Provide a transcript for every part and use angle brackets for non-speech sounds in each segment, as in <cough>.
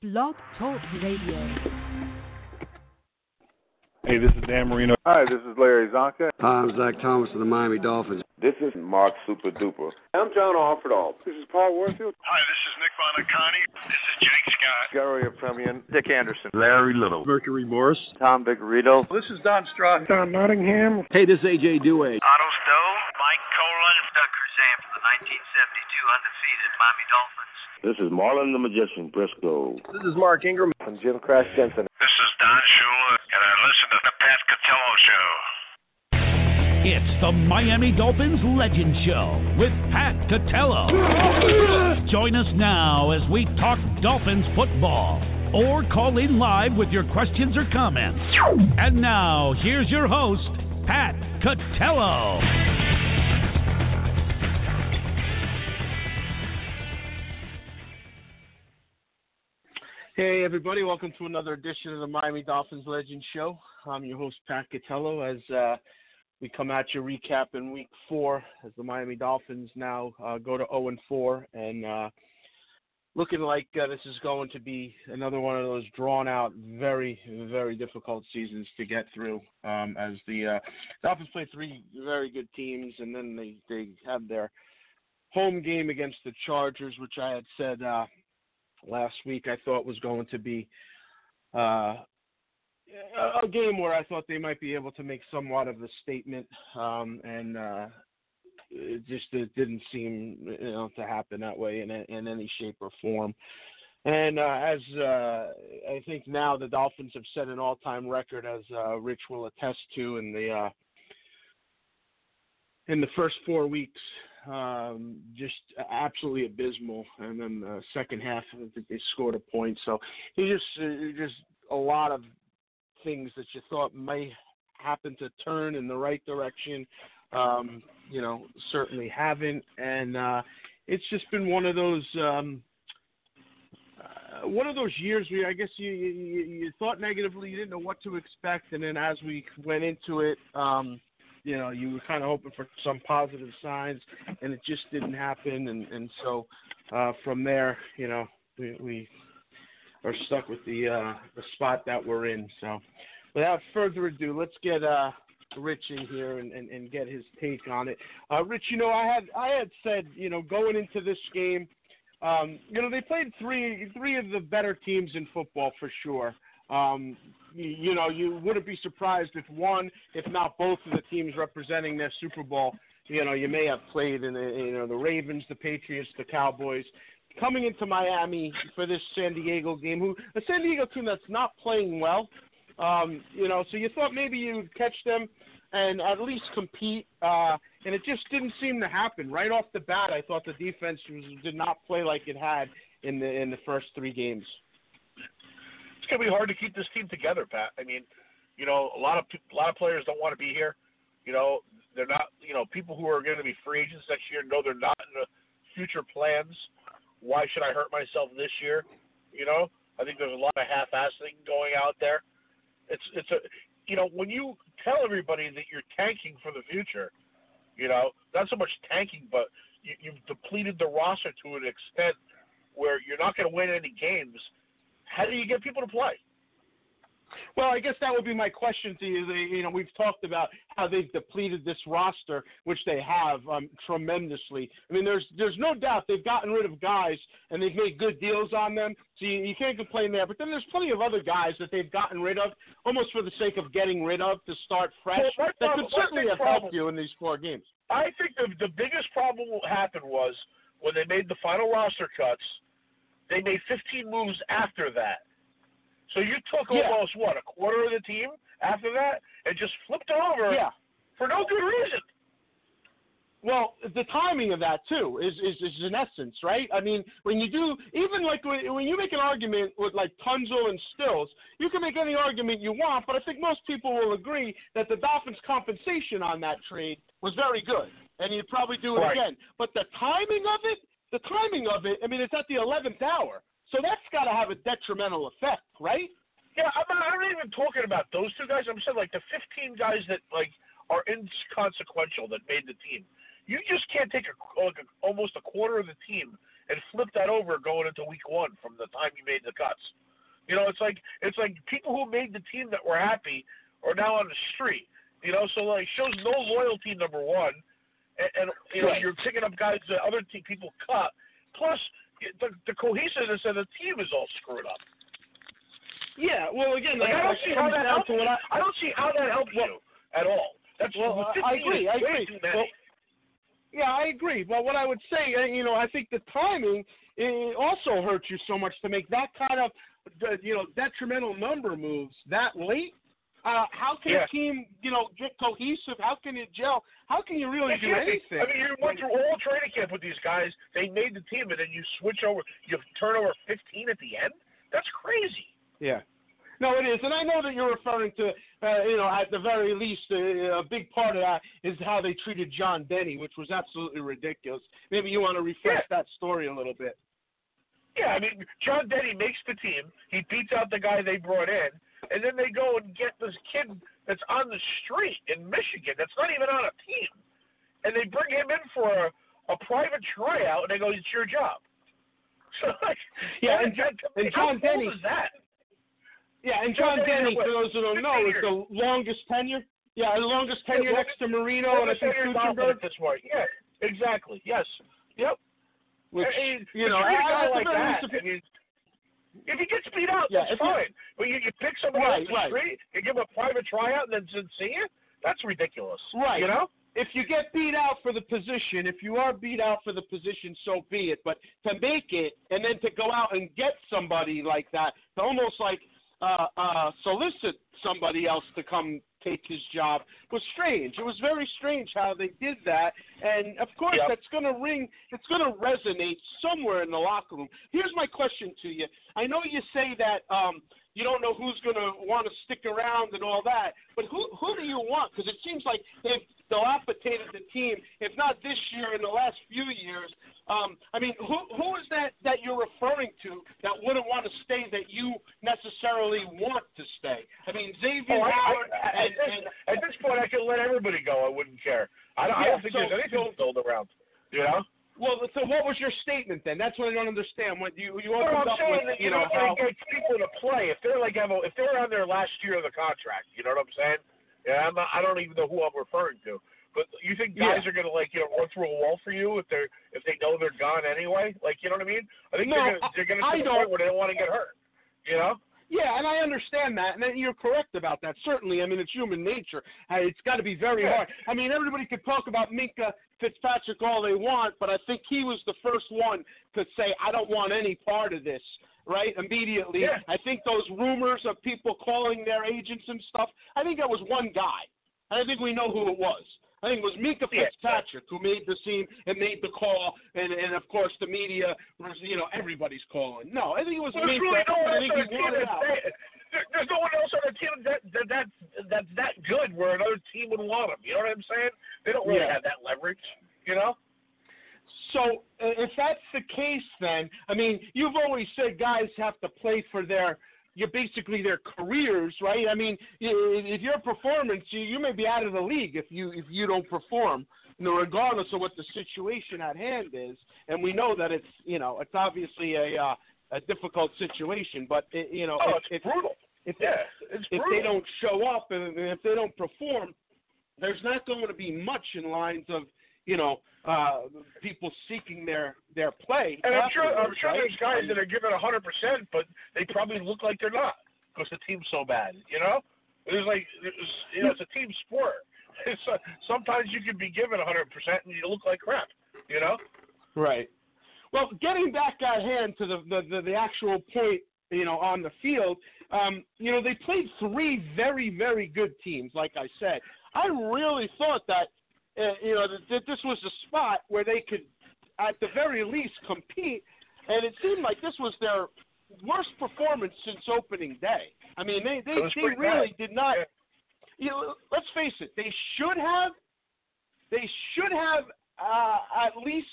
Blog Talk Radio. Hey, this is Dan Marino. Hi, this is Larry Csonka. Hi, I'm Zach Thomas of the Miami Dolphins. This is Mark Super Duper. I'm John Offerdahl. This is Paul Warfield. Hi, this is Nick Buoniconti. This is Jake Scott. Garo Yepremian. Dick Anderson. Larry Little. Mercury Morris. Tom Vigorito. This is Don Strock. Don Nottingham. Hey, this is AJ Duhe. Otto Stowe. Mike Kolen. Doug Crusan from the 1972 undefeated Miami Dolphins. This is Marlon the Magician Briscoe. This is Mark Ingram. And Jim Crash Jensen. This is Don Shula, and I listen to the Pat Catello Show. It's the Miami Dolphins Legend Show with Pat Catello. Join us now as we talk Dolphins football or call in live with your questions or comments. And now, here's your host, Pat Catello. Hey, everybody, welcome to another edition of the Miami Dolphins Legend Show. I'm your host, Pat Catello, as uh, we come at you recapping week four as the Miami Dolphins now uh, go to 0 and 4 and uh, looking like uh, this is going to be another one of those drawn out, very, very difficult seasons to get through um, as the uh, Dolphins play three very good teams and then they, they have their home game against the Chargers, which I had said uh, last week I thought was going to be uh, a game where I thought they might be able to make somewhat of a statement, um, and uh, it just it didn't seem you know to happen that way in, in any shape or form. And uh, as uh, I think now the Dolphins have set an all-time record, as uh, Rich will attest to, in the uh, in the first four weeks, um, just absolutely abysmal. And then the second half, they scored a point. So he just uh, just a lot of things that you thought may happen to turn in the right direction, um, you know, certainly haven't. And uh, it's just been one of those. Um, uh, one of those years where I guess you, you you thought negatively, you didn't know what to expect, and then as we went into it, um, you know, you were kind of hoping for some positive signs, and it just didn't happen. And and so uh, from there, you know, we, we are stuck with the uh, the spot that we're in. So without further ado, let's get uh, Rich in here and, and, and get his take on it. Uh, Rich, you know, I had I had said, you know, going into this game, um, you know, they played three three of the better teams in football for sure. Um, you, know, you wouldn't be surprised if one, if not both of the teams representing their Super Bowl, you know, you may have played in the, you know, the Ravens, the Patriots, the Cowboys. Coming into Miami for this San Diego game, who a San Diego team that's not playing well, um, you know, so you thought maybe you'd catch them and at least compete, uh, and it just didn't seem to happen. Right off the bat, I thought the defense was, did not play like it had in the in the first three games going to be hard to keep this team together, Pat. I mean, you know, a lot of a lot of players don't want to be here. You know, they're not. You know, people who are going to be free agents next year know they're not in the future plans. Why should I hurt myself this year? You know, I think there's a lot of half-assing going out there. It's it's a you know when you tell everybody that you're tanking for the future, you know, not so much tanking, but you, you've depleted the roster to an extent where you're not going to win any games how do you get people to play? Well, I guess that would be my question to you. You know, we've talked about how they've depleted this roster, which they have um, tremendously. I mean, there's there's no doubt they've gotten rid of guys and they've made good deals on them, so you, you can't complain there. But then there's plenty of other guys that they've gotten rid of almost for the sake of getting rid of to start fresh. Well, that problem, could certainly have problem, helped you in these four games. I think the the biggest problem what happened was when they made the final roster cuts. They made 15 moves after that. So you took Yeah. almost what a quarter of the team after that and just flipped it over Yeah. for no good reason. Well, the timing of that too is, is is in essence, right? I mean, when you do, even like when, when you make an argument with like Tunsil and Stills, you can make any argument you want, but I think most people will agree that the Dolphins' compensation on that trade was very good, and you'd probably do it Right. again. But the timing of it, the timing of it, I mean, it's at the eleventh hour, so that's got to have a detrimental effect, right? Yeah, I'm not, I'm not even talking about those two guys. I'm saying like the 15 guys that like are inconsequential that made the team. You just can't take a, like a, almost a quarter of the team and flip that over going into week one from the time you made the cuts. You know, it's like it's like people who made the team that were happy are now on the street. You know, so like shows no loyalty number one, and, and you know Right. you're picking up guys that other te- people cut. Plus, the, the cohesiveness of the team is all screwed up. Yeah, well, again, Like, I don't see how that helps to what. I, I don't see how that helps you at all. That's Well, I- agree, I agree. Well, Yeah, I agree. But what I would say, uh, you know, I think the timing it also hurts you so much to make that kind of, you know, detrimental number moves that late. Uh, how can Yeah. a team, you know, get cohesive? How can it gel? How can you really It do can't be. anything? I mean, you went through all training camp with these guys. They made the team, and then you switch over. You turn over 15 at the end. That's crazy. Yeah. No, it is, and I know that you're referring to, uh, you know, at the very least, uh, a big part of that is how they treated John Denney, which was absolutely ridiculous. Maybe you want to refresh that story a little bit. Yeah, I mean, John Denney makes the team. He beats out the guy they brought in, and then they go and get this kid that's on the street in Michigan that's not even on a team, and they bring him in for a, a private tryout, and they go, "It's your job." <laughs> So like, Yeah, and that- and how John Denney- is that? Yeah, and John John Denney, for those who don't know, 15 is the longest tenure. Yeah, the longest tenure Yeah, next to Marino and I think Kuechenberg. at this point. Yeah, exactly. Yes. Yep. Which I mean, you know, I- guy like that, least, if and you- if he gets beat out, Yeah, that's if you- fine. But you, you pick somebody Right, off the right. street, you give a private tryout, and then see you. That's ridiculous. Right. You know. if you get beat out for the position, if you are beat out for the position, so be it. But to make it and then to go out and get somebody like that, to almost like uh, uh, solicit somebody else to come take his job was strange. It was very strange how they did that, and of course Yep. that's going to ring. It's going to resonate somewhere in the locker room. Here's my question to you. I know you say that. Um, you don't know who's going to want to stick around and all that. But who who do you want? Because it seems like they've dilapidated the team, if not this year, in the last few years. Um, I mean, who who is that that you're referring to that wouldn't want to stay that you necessarily want to stay? I mean, Xavier Oh, I, Howard I, at, and, this, and at this point, I could let everybody go. I wouldn't care. I don't, I don't think so- there's anything so- build around. You know. Well, so what was your statement then? That's what I don't understand. What you you Well, opened I'm up saying with, that you know, know, how people to play. If they're like if they're on their last year of the contract, you know what I'm saying? Yeah, I'm not, I don't even know who I'm referring to. But you think guys are gonna like you know run through a wall for you if they're if they know they're gone anyway? Like you know what I mean? I think No, they're gonna they're gonna I to the point where they don't want to get hurt. You know? Yeah, and I understand that, and you're correct about that. Certainly, I mean it's human nature. It's got to be very hard. I mean, everybody could talk about Minkah Fitzpatrick all they want, but I think he was the first one to say, "I don't want any part of this." Right? Immediately, Yeah. I think those rumors of people calling their agents and stuff. I think that was one guy. and I think we know who it was. I think it was Yeah. Fitzpatrick who made the scene and made the call, and and of course the media was, you know, everybody's calling. No, I think it was Well, Minkah. really no I think he team out. there, there's no one else on the team that, that that's that's that good where another team would want them. You know what I'm saying? They don't really Yeah. have that leverage. You know? So if that's the case, then I mean, you've always said guys have to play for their, you're basically their careers, right? I mean, if your performance, you, you may be out of the league if you if you don't perform, you know, regardless of what the situation at hand is. And we know that it's you know it's obviously a uh, a difficult situation, but it, you know Oh, if, it's if, brutal. if Yeah, it's if brutal. they don't show up and if they don't perform, there's not going to be much in lines of you know uh, people seeking their their play. And I'm sure I'm sure right? there's guys that are giving a hundred percent, but they probably look like they're not because the team's so bad. You know, it's like it's, you know it's a team sport. <laughs> It's uh sometimes you can be given a hundred percent and you look like crap. You know. Right. Well, getting back at hand to the the, the, the actual point, you know, on the field, um, you know, they played three very very good teams. Like I said, I really thought that, uh, you know, that, that this was a spot where they could, at the very least, compete. And it seemed like this was their worst performance since opening day. I mean, they they, they really bad. did not. Yeah. You know, let's face it, they should have, they should have uh, at least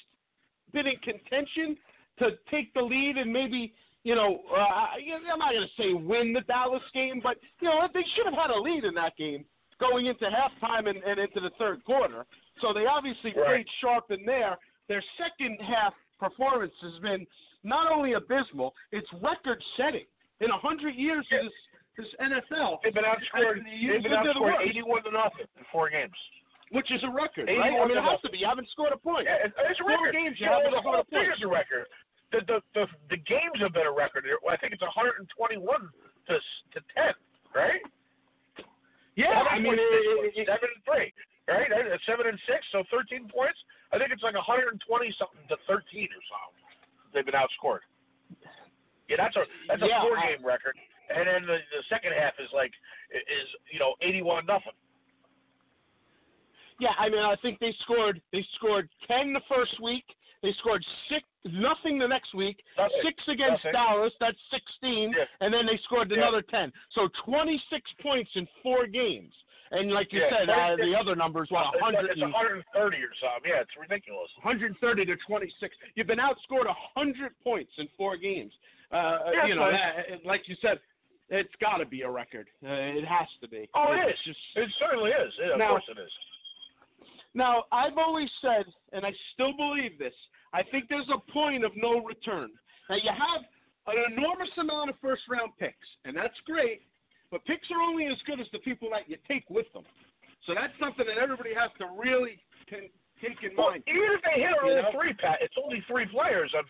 been in contention to take the lead and maybe, you know, uh, I'm not going to say win the Dallas game, but you know they should have had a lead in that game going into halftime and, and into the third quarter. So they obviously Right. played sharp in there. Their second half performance has been not only abysmal, it's record-setting in a hundred years of this this NFL. They've been outscored. They've been the outscored eighty-one to nothing in four games. which is a record, right? I mean, it has to be. You haven't scored a point. Yeah, it's, it's a Four record. games, you know, haven't scored a point. is a record. The, the the the games have been a record. I think it's 121 to to 10, right? Yeah, I mean, it- it- seven and three, right? Seven and six, so 13 points. I think it's like 120 something to 13 or something. They've been outscored. Yeah, that's a that's a Yeah, four I- game record, and then the, the second half is like is you know 81 nothing. Yeah, I mean, I think they scored. They scored ten the first week. They scored six, nothing the next week. Nothing. Six against Nothing. Dallas. That's sixteen, Yeah. and then they scored Yeah. another ten. So twenty-six points in four games. And like you Yeah, said, uh, the other numbers were It's hundred It's 130 or something. Yeah, it's ridiculous. 130 to 26. You've been outscored 100 points in four games. Uh, Yeah, you know, that, like you said, it's got to be a record. Uh, it has to be. Oh, it it's. Just, It certainly is. Yeah, of Now- course it is. Now, I've always said, and I still believe this, I think there's a point of no return. Now, you have an enormous amount of first round picks, and that's great, but picks are only as good as the people that you take with them. So that's something that everybody has to really can, take in Well, mind. even if they hit on You know? three, Pat, it's only three players on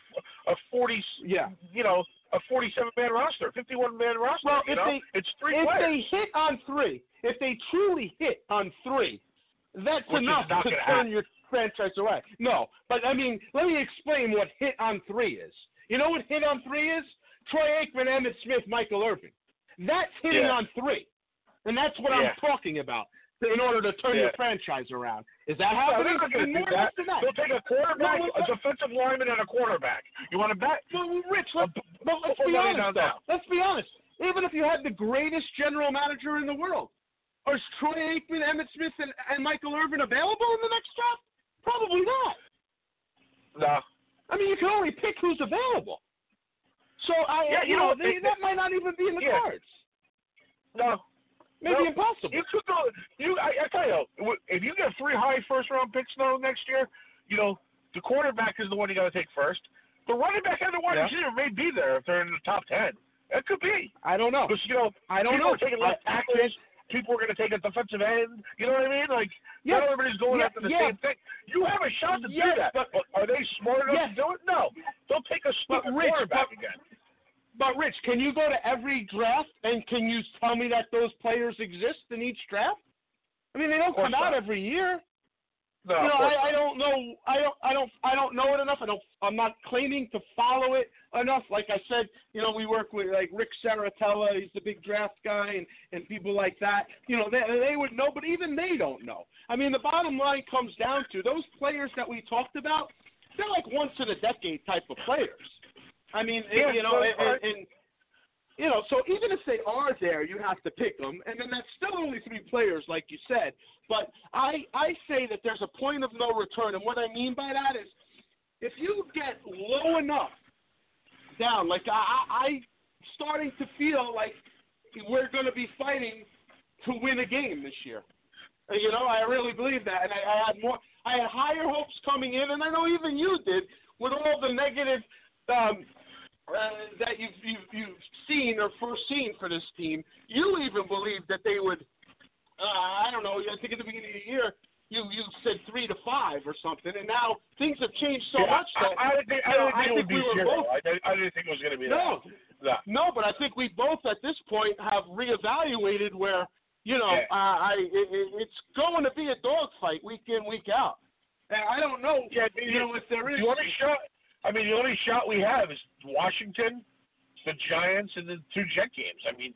a 40, Yeah. you know, a 47 man roster, 51 man roster. Well, if know? they- it's three if players. they hit on three, if they truly hit on three, that's Which enough to turn happen. your franchise away. No, but I mean, let me explain what hit on three is. You know what hit on three is? Troy Aikman, Emmitt Smith, Michael Irvin. That's hitting Yeah. on three, and that's what Yeah. I'm talking about. In order to turn Yeah. your franchise around, is that No, happening? they're not do that? They'll take a quarterback, No, a defensive lineman, and a quarterback. You want to bet? Well, Rich, let, Uh, but let's be honest. Though. Let's be honest. Even if you had the greatest general manager in the world, are Troy Aikman, Emmitt Smith, and, and Michael Irvin available in the next draft? Probably not. No. I mean, you can only pick who's available. So I, Yeah, you, you know, know, they, they- that might not even be in the Yeah. cards. No. Maybe No. impossible. You could go. You, I, I tell you, if you get three high first round picks now next year, you know the quarterback is the one you got to take first. The running back and the wide Yeah. receiver may be there if they're in the top ten. It could be I don't know. because you know I don't know. are taking left tackles. People are going to take a defensive end. You know what I mean? Like Yeah. not everybody's going after the same thing. You have a shot to do that. but- are they smart enough to do it? No. They'll take a stupid Rich, quarterback but- again. But Rich, can you go to every draft and can you tell me that those players exist in each draft? I mean, they don't come out not. every year. No, you know, I, I don't know. I don't. I don't. I don't know it enough. I don't. I'm not claiming to follow it enough. Like I said, you know, we work with like Rick Saratella. He's the big draft guy, and and people like that. You know, they they would know, but even they don't know. I mean, the bottom line comes down to those players that we talked about. They're like once in a decade type of players. I mean, Yeah, you know, so, and, and you know, so even if they are there, you have to pick them, and then that's still only three players, like you said. But I I say that there's a point of no return, and what I mean by that is, if you get low enough down, like I I starting to feel like we're going to be fighting to win a game this year. You know, I really believe that, and I, I had more, I had higher hopes coming in, and I know even you did with all the negative um, uh, that you've, you've you've seen or foreseen for this team. You even believed that they would. Uh, I don't know. I think at the beginning of the year, you you said three to five or something, and now things have changed so Yeah, much that I, I didn't think, I you know, didn't think it would we were zero. both I, didn't- I didn't think it was going to be no. that. No. But I think we both at this point have reevaluated where you know Yeah. uh, I it, it- it's going to be a dogfight week in week out. And I don't know, Yeah, you know, if there is. The only shot, I mean, the only shot we have is Washington, the Giants, and the two Jet games. I mean,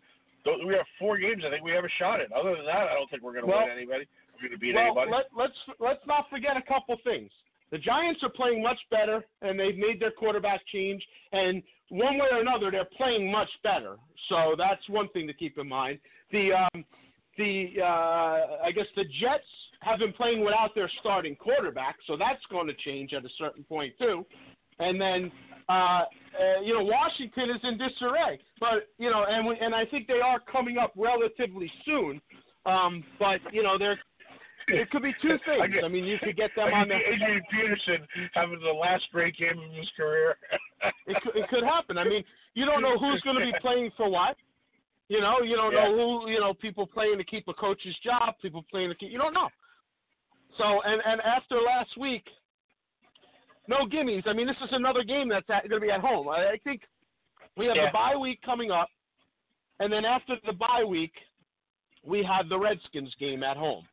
we have four games. I think we have a shot at. Other than that, I don't think we're going to Well- win anybody. We're going to beat well, anybody. let, let's let's not forget a couple things. The Giants are playing much better, and they've made their quarterback change. And one way or another, they're playing much better. So that's one thing to keep in mind. The um, the uh, I guess the Jets have been playing without their starting quarterback, so that's going to change at a certain point too. And then uh, uh, you know Washington is in disarray, but you know, and we, and I think they are coming up relatively soon. Um, but you know they're it could be two <laughs> I things. get- I mean, you could get I them on the. Adrian Peterson having the last great game of his career. <laughs> It could, it could happen. I mean, you don't know who's going to be <laughs> playing for what. You know, you don't know who. You know, people playing to keep a coach's job, people playing to keep. You don't know. So, and and after last week, no gimmies. I mean, this is another game that's going to be at home. I, I think we have Yeah. the bye week coming up, and then after the bye week, we have the Redskins game at home.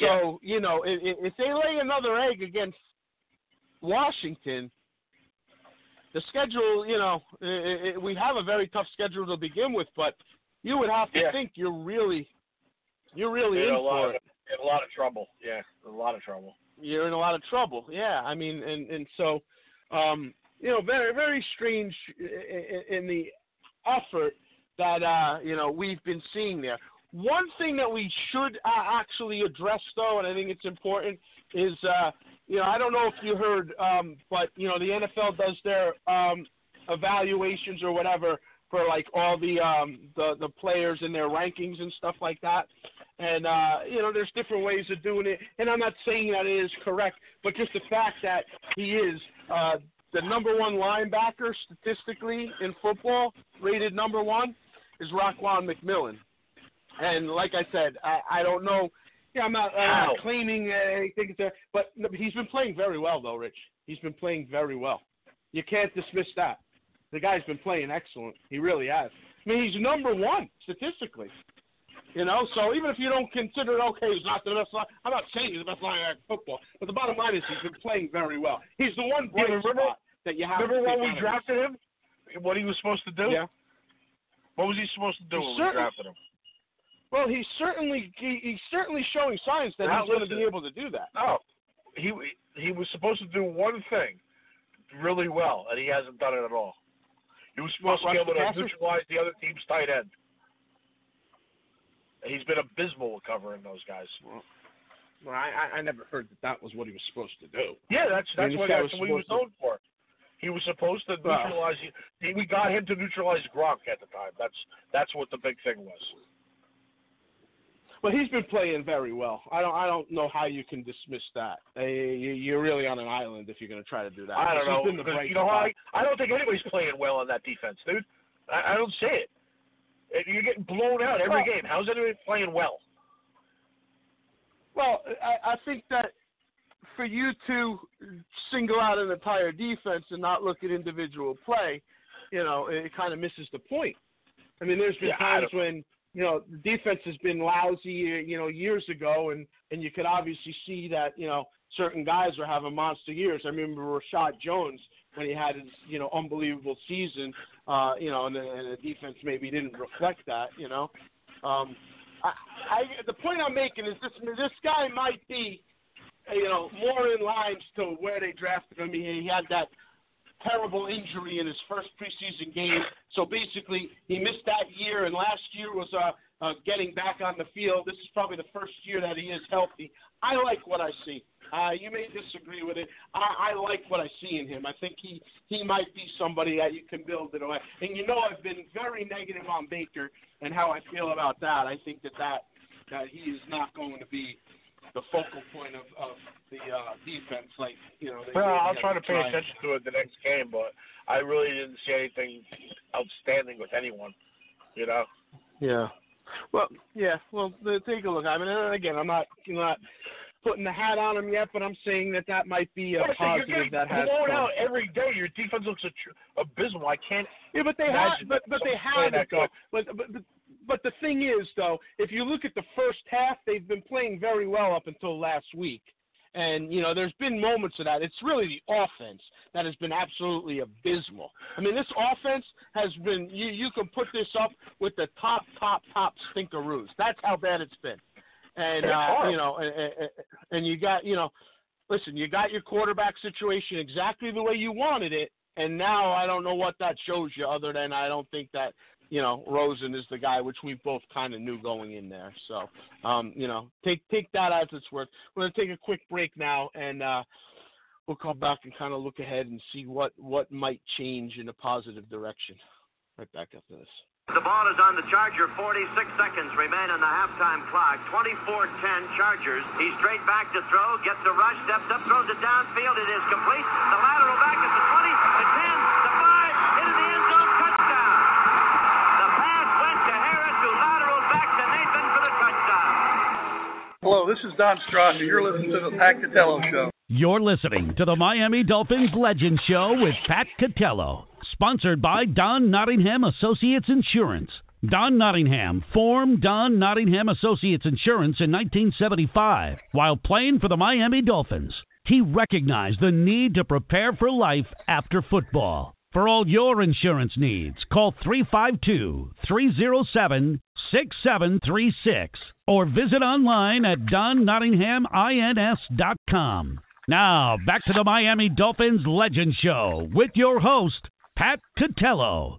So you know, if, if they lay another egg against Washington, the schedule, you know, i i we have a very tough schedule to begin with, but you would have to Yeah. think you're really, you're really in in a lot for of it. in a lot of trouble. Yeah, a lot of trouble. You're in a lot of trouble. Yeah, I mean, and and so, um, you know, very very strange in the effort that uh, you know we've been seeing there. One thing that we should uh, actually address, though, and I think it's important, is uh, you know I don't know if you heard, um, but you know the NFL does their um, evaluations or whatever for like all the um, the the players and their rankings and stuff like that. And uh, you know, there's different ways of doing it. And I'm not saying that it is correct, but just the fact that he is uh, the number one linebacker statistically in football, rated number one, is Raekwon McMillan. And like I said, I, I don't know. Yeah, I'm not, I'm not claiming anything, there, but he's been playing very well, though, Rich. He's been playing very well. You can't dismiss that. The guy's been playing excellent. He really has. I mean, he's number one statistically. You know, so even if you don't consider it okay, he's not the best line. I'm not saying he's the best linebacker in football, but the bottom line is he's been playing very well. He's the one bright Yeah, remember- spot that you have. Remember to when we drafted him? What he was supposed to do? Yeah. What was he supposed to do He when we drafted him? Well, he's certainly he, he's certainly showing signs that Now, he's going to be able to do that. No, he he was supposed to do one thing really well, and he hasn't done it at all. He was supposed What, to be able to neutralize the other team's tight end. He's been abysmal covering those guys. Well, I, I I never heard that that was what he was supposed to do. Yeah, that's I that's mean, what, that's what he was known for. He was supposed to Well- neutralize. He, we got him to neutralize Gronk at the time. That's that's what the big thing was. But he's been playing very well. I don't I don't know how you can dismiss that. Eh, you, you're really on an island if you're going to try to do that. I don't know. been the because, bright you know. I I don't think anybody's playing well on that defense, dude. I, I don't see it. You're getting blown out every Well- game. How's anybody playing well? Well, I, I think that for you to single out an entire defense and not look at individual play, you know, it kind of misses the point. I mean, there's been Yeah, times when you know the defense has been lousy, you know, years ago, and and you could obviously see that you know certain guys were having monster years. I remember Reshad Jones when he had his you know unbelievable season, uh, you know, and the, and the defense maybe didn't reflect that, you know. Um, I, I the point I'm making is this: this guy might be, you know, more in lines to where they drafted him. He, he had that terrible injury in his first preseason game, so basically he missed that year. And last year was uh, uh, getting back on the field. This is probably the first year that he is healthy. I like what I see. Uh, you may disagree with it. I, I like what I see in him. I think he he might be somebody that you can build it away. And you know, I've been very negative on Baker and how I feel about that. I think that that that he is not going to be the focal point of, of the uh, defense. Like you know, they Well, maybe I'll try to to pay try. attention to it the next game, but I really didn't see anything outstanding with anyone. You know. Yeah. Well, yeah. Well, the, take a look. I mean, again, I'm not I'm not putting the hat on him yet, but I'm saying that that might be a Listen, you're positive that has. blown come. out every day. Your defense looks attr- abysmal. I can't. Yeah, but they Imagine had, but but they someone playing had it though. But, but but but the thing is though, if you look at the first half, they've been playing very well up until last week. And you know, there's been moments of that. It's really the offense that has been absolutely abysmal. I mean, this offense has been. You you can put this up with the top top top stinkeroos. That's how bad it's been. And uh, you know, and, and- and you got you know, listen, you got your quarterback situation exactly the way you wanted it, and now I don't know what that shows you, other than I don't think that you know Rosen is the guy, which we both kind of knew going in there. So, um, you know, take take that as it's worth. We're gonna take a quick break now, and uh, we'll come back and kind of look ahead and see what what might change in a positive direction. right back after this. The ball is on the Charger. 46 seconds remain on the halftime clock. 24-10 Chargers. He's straight back to throw. Gets a rush. Steps up. Throws it downfield. It is complete. The lateral back at the 20, Hello, this is Don Strasser. You're listening to the Pat Catello Show. You're listening to the Miami Dolphins Legend Show with Pat Catello, sponsored by Don Nottingham Associates Insurance. Don Nottingham formed Don Nottingham Associates Insurance in 1975 while playing for the Miami Dolphins. He recognized the need to prepare for life after football. For all your insurance needs, call 352 307 6736 or visit online at donnottinghamins.com. Now, back to the Miami Dolphins Legend Show with your host, Pat Catello.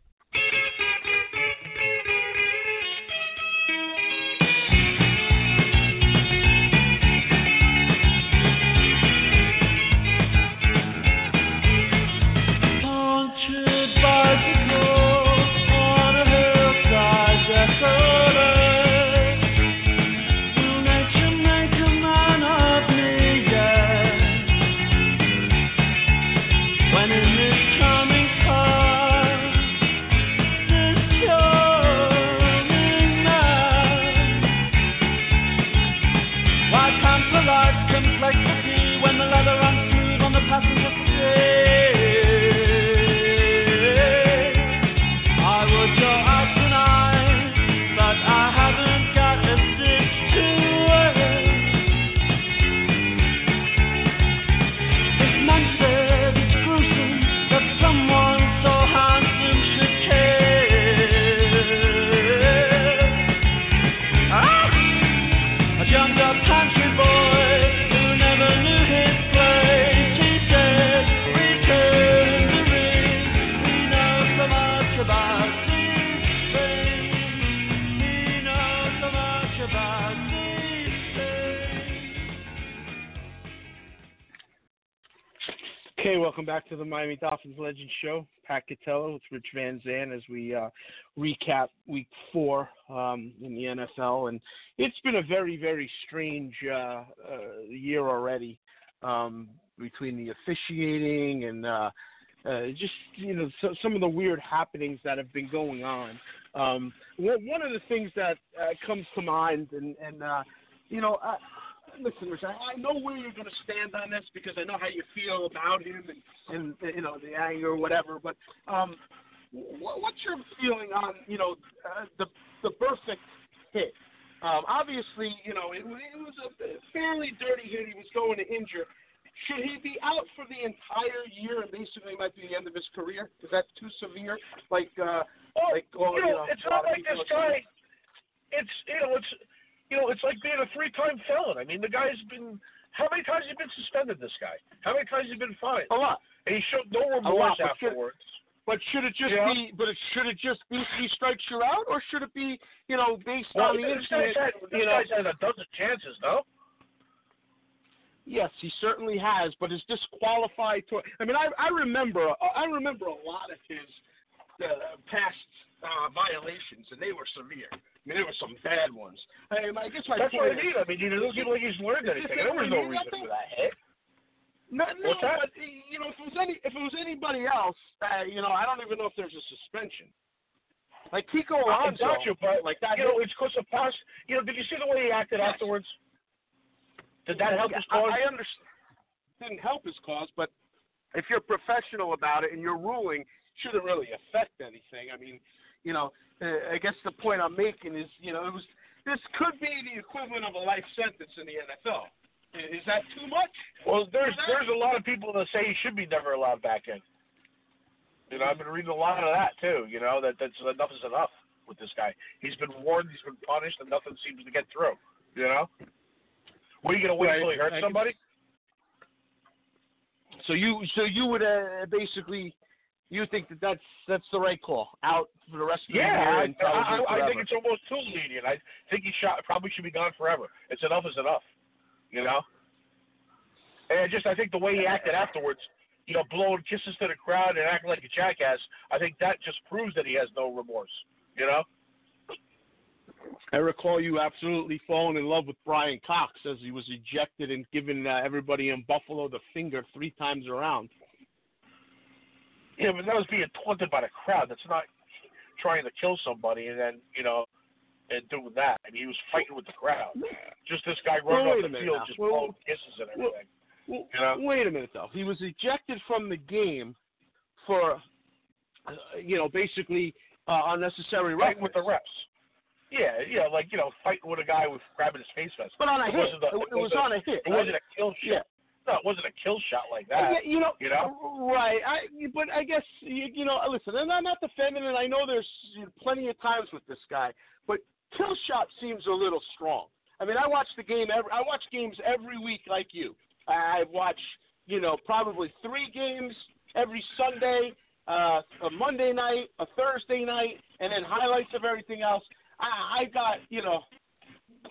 Miami Dolphins Legend Show. Pat Catello with Rich Van Zan as we uh, recap Week Four um, in the NFL, and it's been a very, very strange uh, uh, year already um, between the officiating and uh, uh, just you know so, some of the weird happenings that have been going on. Um, one of the things that uh, comes to mind, and, and you know. I, listen, Rich, I, I know where you're going to stand on this because I know how you feel about him and, and you know the anger or whatever. But um, what, what's your feeling on you know uh, the the Burfict hit? Um, obviously, you know it, it was a fairly dirty hit. He was going to injure. Should he be out for the entire year and basically might be the end of his career? Is that too severe? Like, uh, well, like, well, you know, you know, it's not like this guy. It's you know, it's you know, it's like being a three-time felon. I mean, the guy's been how many times has he been suspended? This guy, how many times has he been fined? A lot. And he showed no remorse lot, but should- afterwards. But should it just Yeah. be? But it, should it just be he strikes you out, or should it be you know based Well, on the incident? had, you know, guy's had a dozen chances, no? yes, he certainly has. But is disqualified to? I mean, I I remember I remember a lot of his uh, past uh, violations, and they were severe. I mean, there were some bad ones. I, I guess my That's what I mean. I mean, he doesn't seem like he's learned anything. There was no reason for that hit. No, no, What's that? but you know, if it was any, if it was anybody else, uh, you know, I don't even know if there's a suspension. Like Kiko I Alonso, got you, but like that. you know, it's because of past. You know, did you see the way he acted Yes. afterwards? Did that help his cause? I understand. Didn't help his cause, but if you're professional about it and you're ruling, shouldn't really affect anything. I mean, you know, uh, I guess the point I'm making is, you know, it was this could be the equivalent of a life sentence in the NFL. Is that too much? Well, there's that- there's a lot of people that say he should be never allowed back in. You know, I've been reading a lot of that too. You know, that that's enough is enough with this guy. He's been warned, he's been punished, and nothing seems to get through. You know, what are you gonna wait Right. until he hurts I can- somebody? So you, so you would uh, basically, you think that that's that's the right call, out for the rest of the year Yeah, I, I, I think it's almost too lenient. I think he shot, probably should be gone forever. It's enough is enough. You know. And just I think the way he acted afterwards, you know, blowing kisses to the crowd and acting like a jackass, I think that just proves that he has no remorse. You know? I recall you absolutely falling in love with Brian Cox as he was ejected and giving uh, everybody in Buffalo the finger three times around. Yeah, but that was being taunted by the crowd. That's not trying to kill somebody and then, you know, and doing that. I mean, he was fighting with the crowd. Just this guy running Well, off the field, now. just Well, blowing kisses and everything. Well, You know? wait a minute though. He was ejected from the game for, uh, you know, basically uh, unnecessary Fighting with the refs. Yeah, yeah, like you know, fighting with a guy with grabbing his face vest. But on a It hit, wasn't a- it, it was on a hit. It wasn't a kill shot. Yeah. No, it wasn't a kill shot like Yeah, that. you know, you know? right? I, but I guess you, you know. Listen, and I'm not defending it. I know there's plenty of times with this guy, but kill shot seems a little strong. I mean, I watch the game. Every, I watch games every week, like you. I watch, you know, probably three games every Sunday, uh, a Monday night, a Thursday night, and then highlights of everything else. I, I got, you know,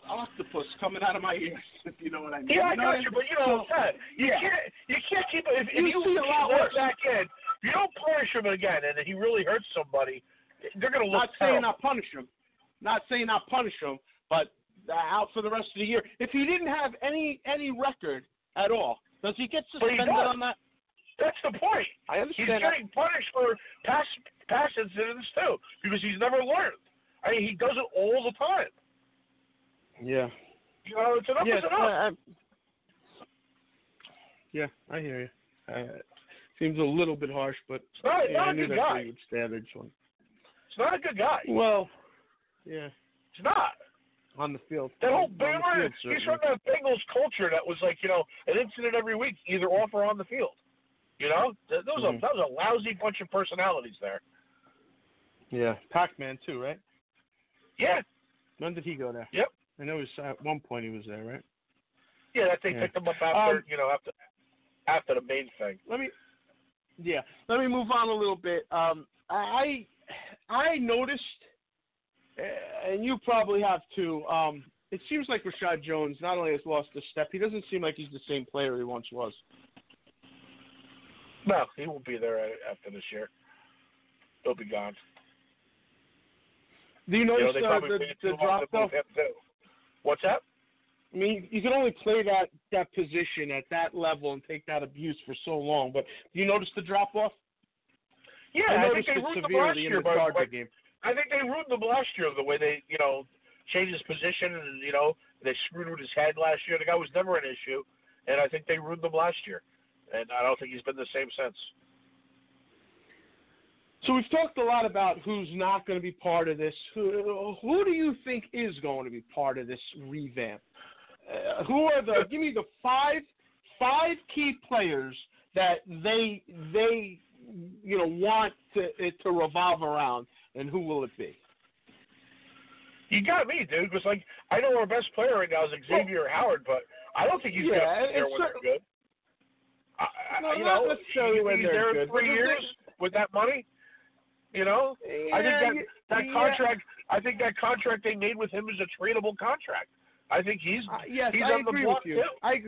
octopus coming out of my ears, if you know what I mean. Yeah, I got you, but you know, So- Ted, you yeah. can't you can't keep if, if You you see a lot worse. back in, if you don't punish him again, and he really hurts somebody, they're gonna look not saying terrible. not punish him, not saying not punish him, but uh, out for the rest of the year. If he didn't have any any record at all, does he get But he suspended on that? That's the point. I understand. that. getting punished for past past incidents too, because he's never learned. I mean, he does it all the time. Yeah. You know, it's enough yeah, enough. Yeah, I hear you. Uh, seems a little bit harsh, but It's not, yeah, not I a knew good guy. pretty good standards. One. It's not a good guy. Well, yeah, It's not. on the field. That whole Boomer, he's from that Bengals culture that was like, you know, an incident every week, either off or on the field. You know, Th- those Mhm. are that was a lousy bunch of personalities there. Yeah, Pac-Man too, right? Yeah, When did he go there? Yep. I know was, at one point he was there, right? yeah. That they Yeah. picked him up after, Um, you know, after after the main thing. let me yeah let me move on a little bit um i i noticed uh, and you probably have too um it seems like reshad jones not only has lost a step he doesn't seem like he's the same player he once was No, he won't be there after this year. He'll be gone. do you You know, notice uh, the, the drop to What's that? i mean you can only play that that position at that level and take that abuse for so long but do you notice the drop off Yeah, i I, think they ruined the last year by game I think they ruined him last year the way they, you know, changed his position and you know they screwed with his head last year. The guy was never an issue, and I think they ruined him last year. And I don't think he's been the same since. So we've talked a lot about who's not going to be part of this. Who, who do you think is going to be part of this revamp? Uh, who are the? Give me the five five key players that they they you know want to it to revolve around, and who will it be? You got me, dude. Because like I know our best player right now is Xavier Howard, but I don't think he's Yeah, gonna be there when they're good. I, No, you not know, necessarily when they're there in good, three years with that money. You know, I think that that yeah. contract. I think that contract they made with him is a tradable contract. I think he's Uh, yes, he's I on the agree block with you. too. I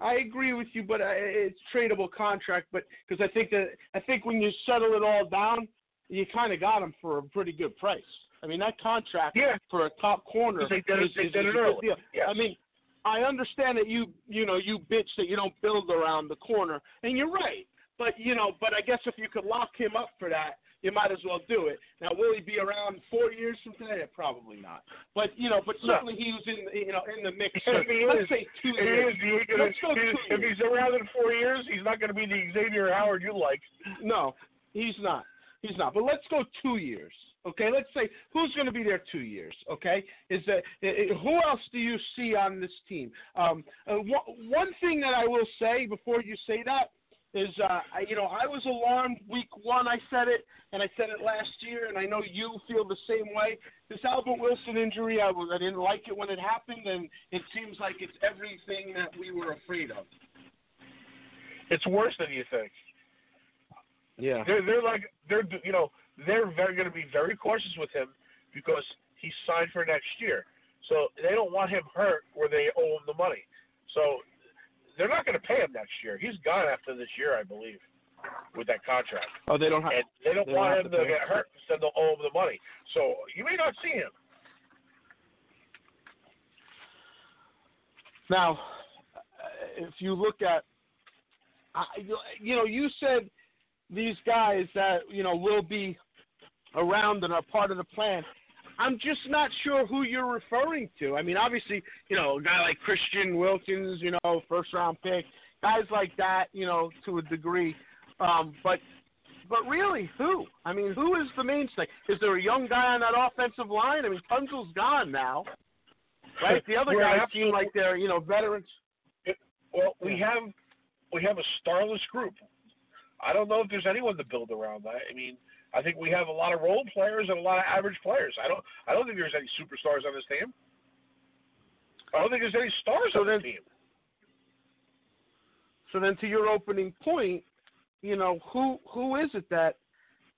I agree with you, but uh, it's tradable contract. But because I think that I think when you settle it all down, you kind of got him for a pretty good price. I mean that contract Yeah. for a top corner they did is, they did is it a good early. deal. Yes. I mean, I understand that you you know you bitch that you don't build around the corner, and you're right. But you know, but I guess if you could lock him up for that, you might as well do it. Now, will he be around four years from today? Probably not. But you know, but No. certainly he was in you know in the mix. <laughs> If he let's is, say two if years. is, he Let's go two if years. he's around in four years, he's not going to be the Xavier Howard you like. No, he's not. He's not. But let's go two years. Okay, let's say who's going to be there two years. Okay, is that who else do you see on this team? Um, uh, one thing that I will say before you say that is, uh, I, you know, I was alarmed week one. I said it, and I said it last year, and I know you feel the same way. This Albert Wilson injury, I, was, I didn't like it when it happened, and it seems like it's everything that we were afraid of. It's worse than you think. Yeah. They're they're like they're you know they're very going to be very cautious with him because he's signed for next year. So they don't want him hurt where they owe him the money. So they're not going to pay him next year. He's gone after this year, I believe, with that contract. Oh, they don't have. And they don't They don't want him to to get hurt, so they'll owe him the money. So you may not see him. Now, if you look at, you know, you said these guys that you know will be around and are part of the plan. I'm just not sure who you're referring to. I mean, obviously, you know, a guy like Christian Wilkins, you know, first round pick, guys like that, you know, to a degree. Um, but but really, who? I mean, who is the mainstay? Is there a young guy on that offensive line? I mean, Tunsil's gone now, right? The other <laughs> guys seem like they're you know veterans. Well, we have we have a starless group. I don't know if there's anyone to build around that. I mean, I think we have a lot of role players and a lot of average players. I don't I don't think there's any superstars on this team. I don't think there's any stars So on then- the team. So then, to your opening point, you know, who who is it that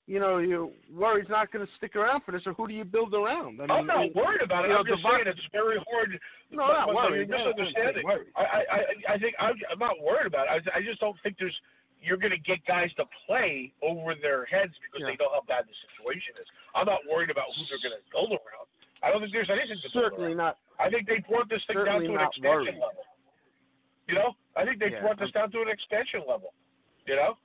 you know you worry's not going to stick around for this, or who do you build around? I mean, I'm not worried about it. you know, I'm just Devon- saying it's very hard. No, but- not worried. You're No, I'm misunderstanding. I, I, I, I think I'm, I'm not worried about it. I, I just don't think there's you're going to get guys to play over their heads because Yeah. they know how bad the situation is. I'm not worried about who they're going to build around. I don't think there's anything to Certainly not. I think they brought this thing down to an extension worried. level. You know, I think they Yeah, brought this down to an extension level. You know,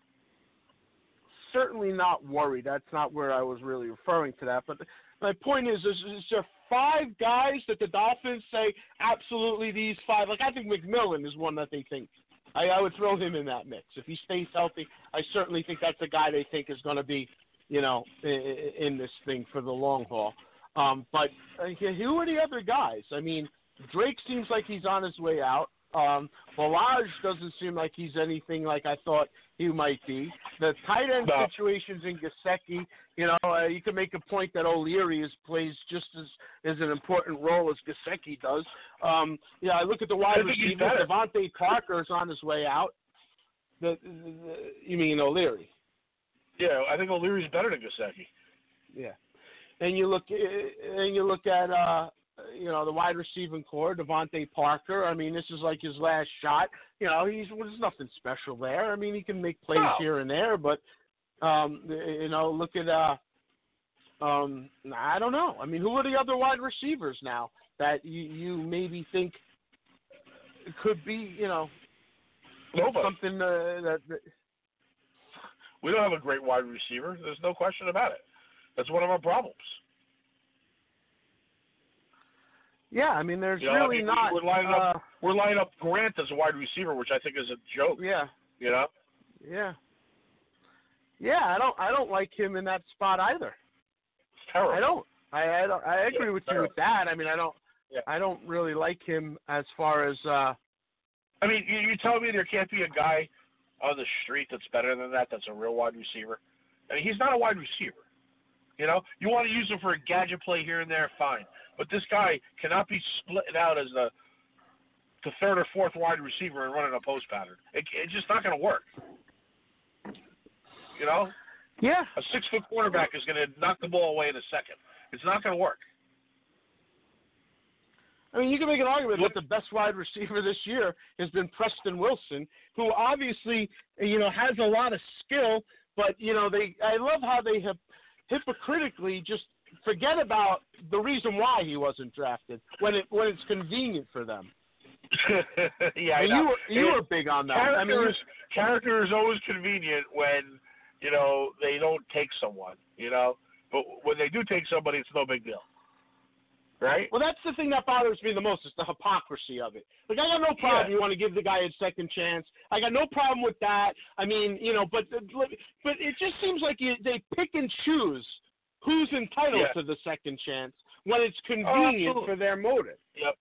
Certainly not worried. That's not where I was really referring to that. But my point is, is, is there five guys that the Dolphins say absolutely these five? Like I think McMillan is one that they think. I, I would throw him in that mix if he stays healthy. I certainly think that's a guy they think is going to be, you know, in, in this thing for the long haul. Um, but uh, who are the other guys? I mean, Drake seems like he's on his way out. Um, Ballage doesn't seem like he's anything like I thought he might be. The tight end No. situations in Gesicki, you know, uh, you can make a point that O'Leary is plays just as as an important role as Gesicki does. Um, yeah, I look at the wide I think he's receivers. better. DeVante Parker's on his way out. The, the, the, you mean O'Leary? yeah, I think O'Leary's better than Gesicki. Yeah. And you look and you look at uh you know the wide receiving core, DeVante Parker. I mean, this is like his last shot. You know, he's well, there's nothing special there. I mean, he can make plays No. here and there, but um you know, look at uh um I don't know. I mean, who are the other wide receivers now that you you maybe think could be, you know, Nobody. something uh, that, that We don't have a great wide receiver. There's no question about it. That's one of our problems. Yeah, I mean, there's You know, I really mean, not we're lining uh, up we're lining up Grant as a wide receiver, which I think is a joke. yeah. You know, Yeah. Yeah, I don't I don't like him in that spot either. it's terrible. I don't. I I, don't, I agree Yeah, with you with that. I mean, I don't Yeah. I don't really like him as far as uh I mean, you, you tell me there can't be a guy on the street that's better than that. That's a real wide receiver. I mean, he's not a wide receiver. You know, you want to use him for a gadget play here and there, fine. But this guy cannot be split out as the the third or fourth wide receiver and running a post pattern. It, it's just not going to work. You know, yeah. a six foot quarterback is going to knock the ball away in a second. It's not going to work. I mean, you can make an argument that the best wide receiver this year has been Preston Wilson, who obviously, you know, has a lot of skill, but you know, they I love how they have hypocritically just forget about the reason why he wasn't drafted when it when it's convenient for them. <laughs> yeah, I you were you It- were big on that. I mean, character is character is always convenient when you know they don't take someone, you know. But when they do take somebody, it's no big deal, right? Well, that's the thing that bothers me the most is the hypocrisy of it. Like, I got no problem. Yeah. You want to give the guy a second chance. I got no problem with that. I mean, you know, but but it just seems like you, they pick and choose who's entitled Yeah. to the second chance when it's convenient absolutely. for their motive. Yep.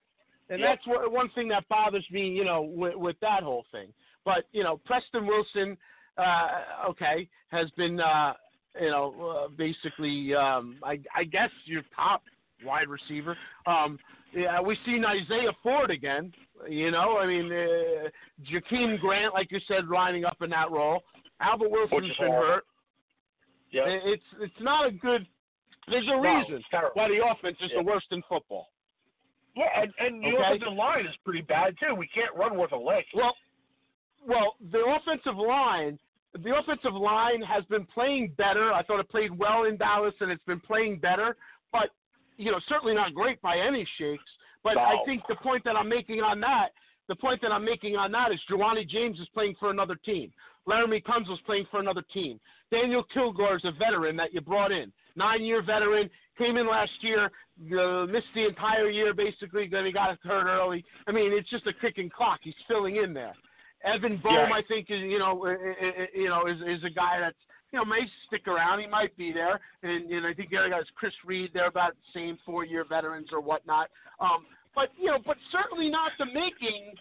And Yep. that's what, one thing that bothers me, you know, with, with that whole thing. But you know, Preston Wilson, uh, okay, has been, uh, you know, uh, basically, um, I, I guess your top wide receiver. Um, yeah, we seen Isaiah Ford again. You know, I mean, uh, Jakeem Grant, like you said, lining up in that role. Albert Wilson's been hurt. Yep. It's it's not a good. There's a reason why the offense is Yeah. the worst in football. Yeah, and, and the Okay. offensive line is pretty bad too. We can't run worth a lick. Well, well, the offensive line, the offensive line has been playing better. I thought it played well in Dallas, and it's been playing better. But you know, certainly not great by any shakes. But No. I think the point that I'm making on that, the point that I'm making on that is Ja'Wuan James is playing for another team. Laremy Tunsil's playing for another team. Daniel Kilgore is a veteran that you brought in, nine-year veteran, came in last year, uh, missed the entire year basically. Then he got hurt early. I mean, it's just a kicking clock. He's filling in there. Evan Boehm, Yeah. I think, is you know, you know, is is a guy that's you know may stick around. He might be there, and, and I think the other guy is Chris Reed. They're about the same four-year veterans or whatnot. Um, but you know, but certainly not the making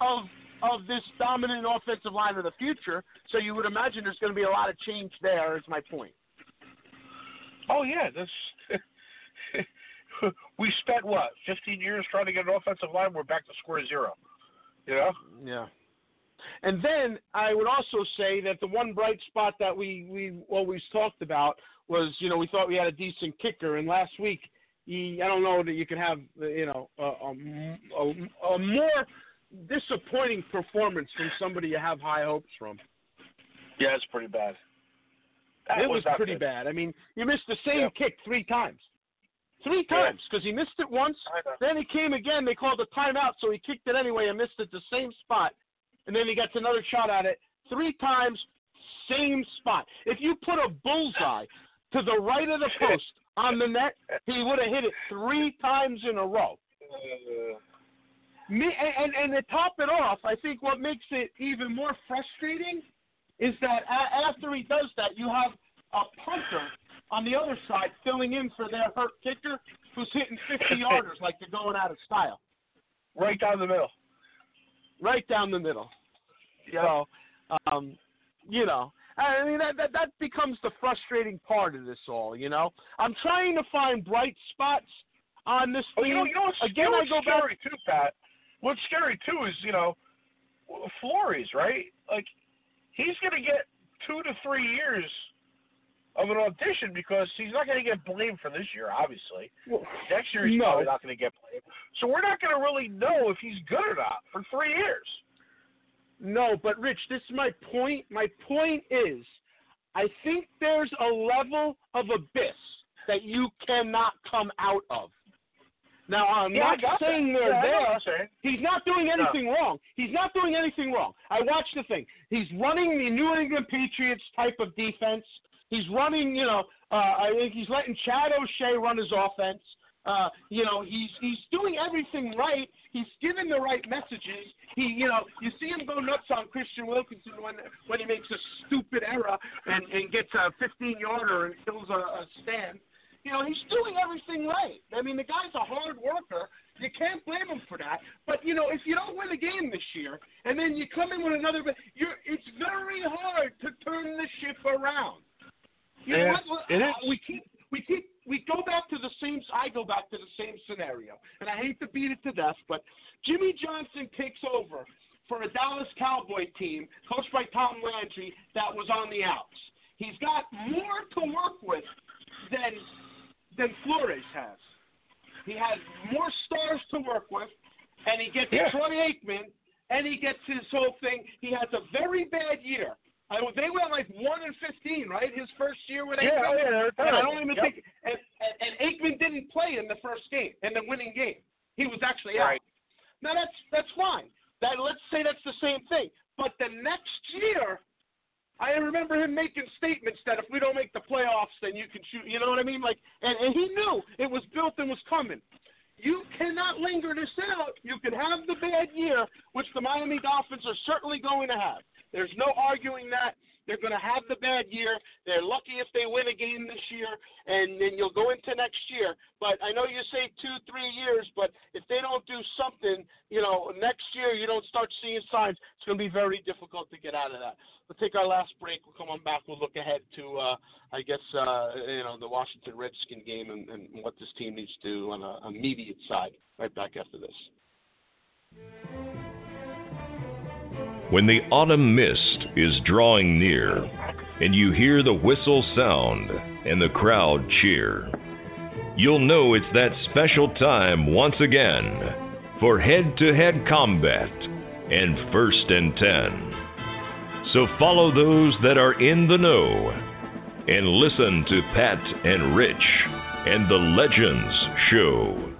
of of this dominant offensive line of the future. So you would imagine there's going to be a lot of change there. Is my point. Oh yeah, this. <laughs> we spent what 15 years trying to get an offensive line. We're back to square zero. You know. Yeah. And then I would also say that the one bright spot that we we always talked about was you know we thought we had a decent kicker, and last week he, I don't know that you could have you know a, a, a, a more disappointing performance from somebody you have high hopes from. Yeah, it's pretty bad. That it was, not pretty good. bad. I mean, you missed the same Yeah. kick three times. Three times because he missed it once. Then he came again. They called a timeout, so he kicked it anyway and missed it the same spot. And then he gets another shot at it three times, same spot. If you put a bullseye to the right of the <laughs> post on the net, he would have hit it three times in a row. Uh, Me and, and and to top it off, I think what makes it even more frustrating is that a- after he does that, you have a punter on the other side filling in for their hurt kicker who's hitting 50 <laughs> yarders like they're going out of style, right down the middle. right down the middle. So, um, you know, I mean that, that that becomes the frustrating part of this all. You know, I'm trying to find bright spots on this Oh, you know, you know Again, you know I go back. too, Pat. What's scary too is you know, Flores, right? Like he's going to get two to three years of an audition because he's not going to get blamed for this year, obviously. Next year he's No. probably not going to get blamed. So we're not going to really know if he's good or not for three years. No, but Rich, this is my point. My point is, I think there's a level of abyss that you cannot come out of. Now, I'm Yeah, not got that. saying they're Yeah, I know what there. saying. He's not doing anything wrong. He's not doing anything wrong. I watched the thing. He's running the New England Patriots type of defense. He's running, you know, uh, I think he's letting Chad O'Shea run his offense. Uh, you know, he's he's doing everything right. He's giving the right messages. He, you know, you see him go nuts on Christian Wilkinson when when he makes a stupid error and and gets a 15 yarder and kills a, a stand. You know, he's doing everything right. I mean, the guy's a hard worker. You can't blame him for that. But you know, if you don't win a game this year, and then you come in with another, you're, it's very hard to turn the ship around. You know what? what- it uh, is. We keep, we keep, we go back to the same. I go back to the same scenario, and I hate to beat it to death, but Jimmy Johnson takes over for a Dallas Cowboy team coached by Tom Landry that was on the outs. He's got more to work with than than Flores has. He has more stars to work with, and he gets Yeah. Troy Aikman, and he gets his whole thing. He has a very bad year. I, they went like one and fifteen, right? His first year with Aikman. Oh, yeah, they're and I don't even Yep. think. And, and, and Aikman didn't play in the first game, in the winning game. He was actually out. Right. Now that's that's fine. That let's say that's the same thing. But the next year, I remember him making statements that if we don't make the playoffs, then you can shoot. You know what I mean? Like, and, and he knew it was built and was coming. You cannot linger this out. You can have the bad year, which the Miami Dolphins are certainly going to have. There's no arguing that. They're going to have the bad year. They're lucky if they win a game this year, and then you'll go into next year. But I know you say two, three years, but if they don't do something, you know, next year you don't start seeing signs, it's going to be very difficult to get out of that. We'll take our last break. We'll come on back. We'll look ahead to, uh, I guess, uh, you know, the Washington Redskin game and, and what this team needs to do on an immediate side. Right back after this. When the autumn mist is drawing near, and you hear the whistle sound and the crowd cheer, you'll know it's that special time once again for head to head combat and first and ten. So follow those that are in the know and listen to Pat and Rich and the Legends Show.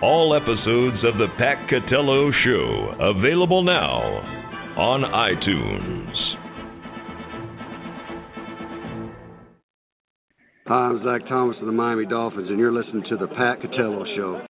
All episodes of the Pat Catello Show available now on iTunes. Hi, I'm Zach Thomas of the Miami Dolphins, and you're listening to the Pat Catello Show.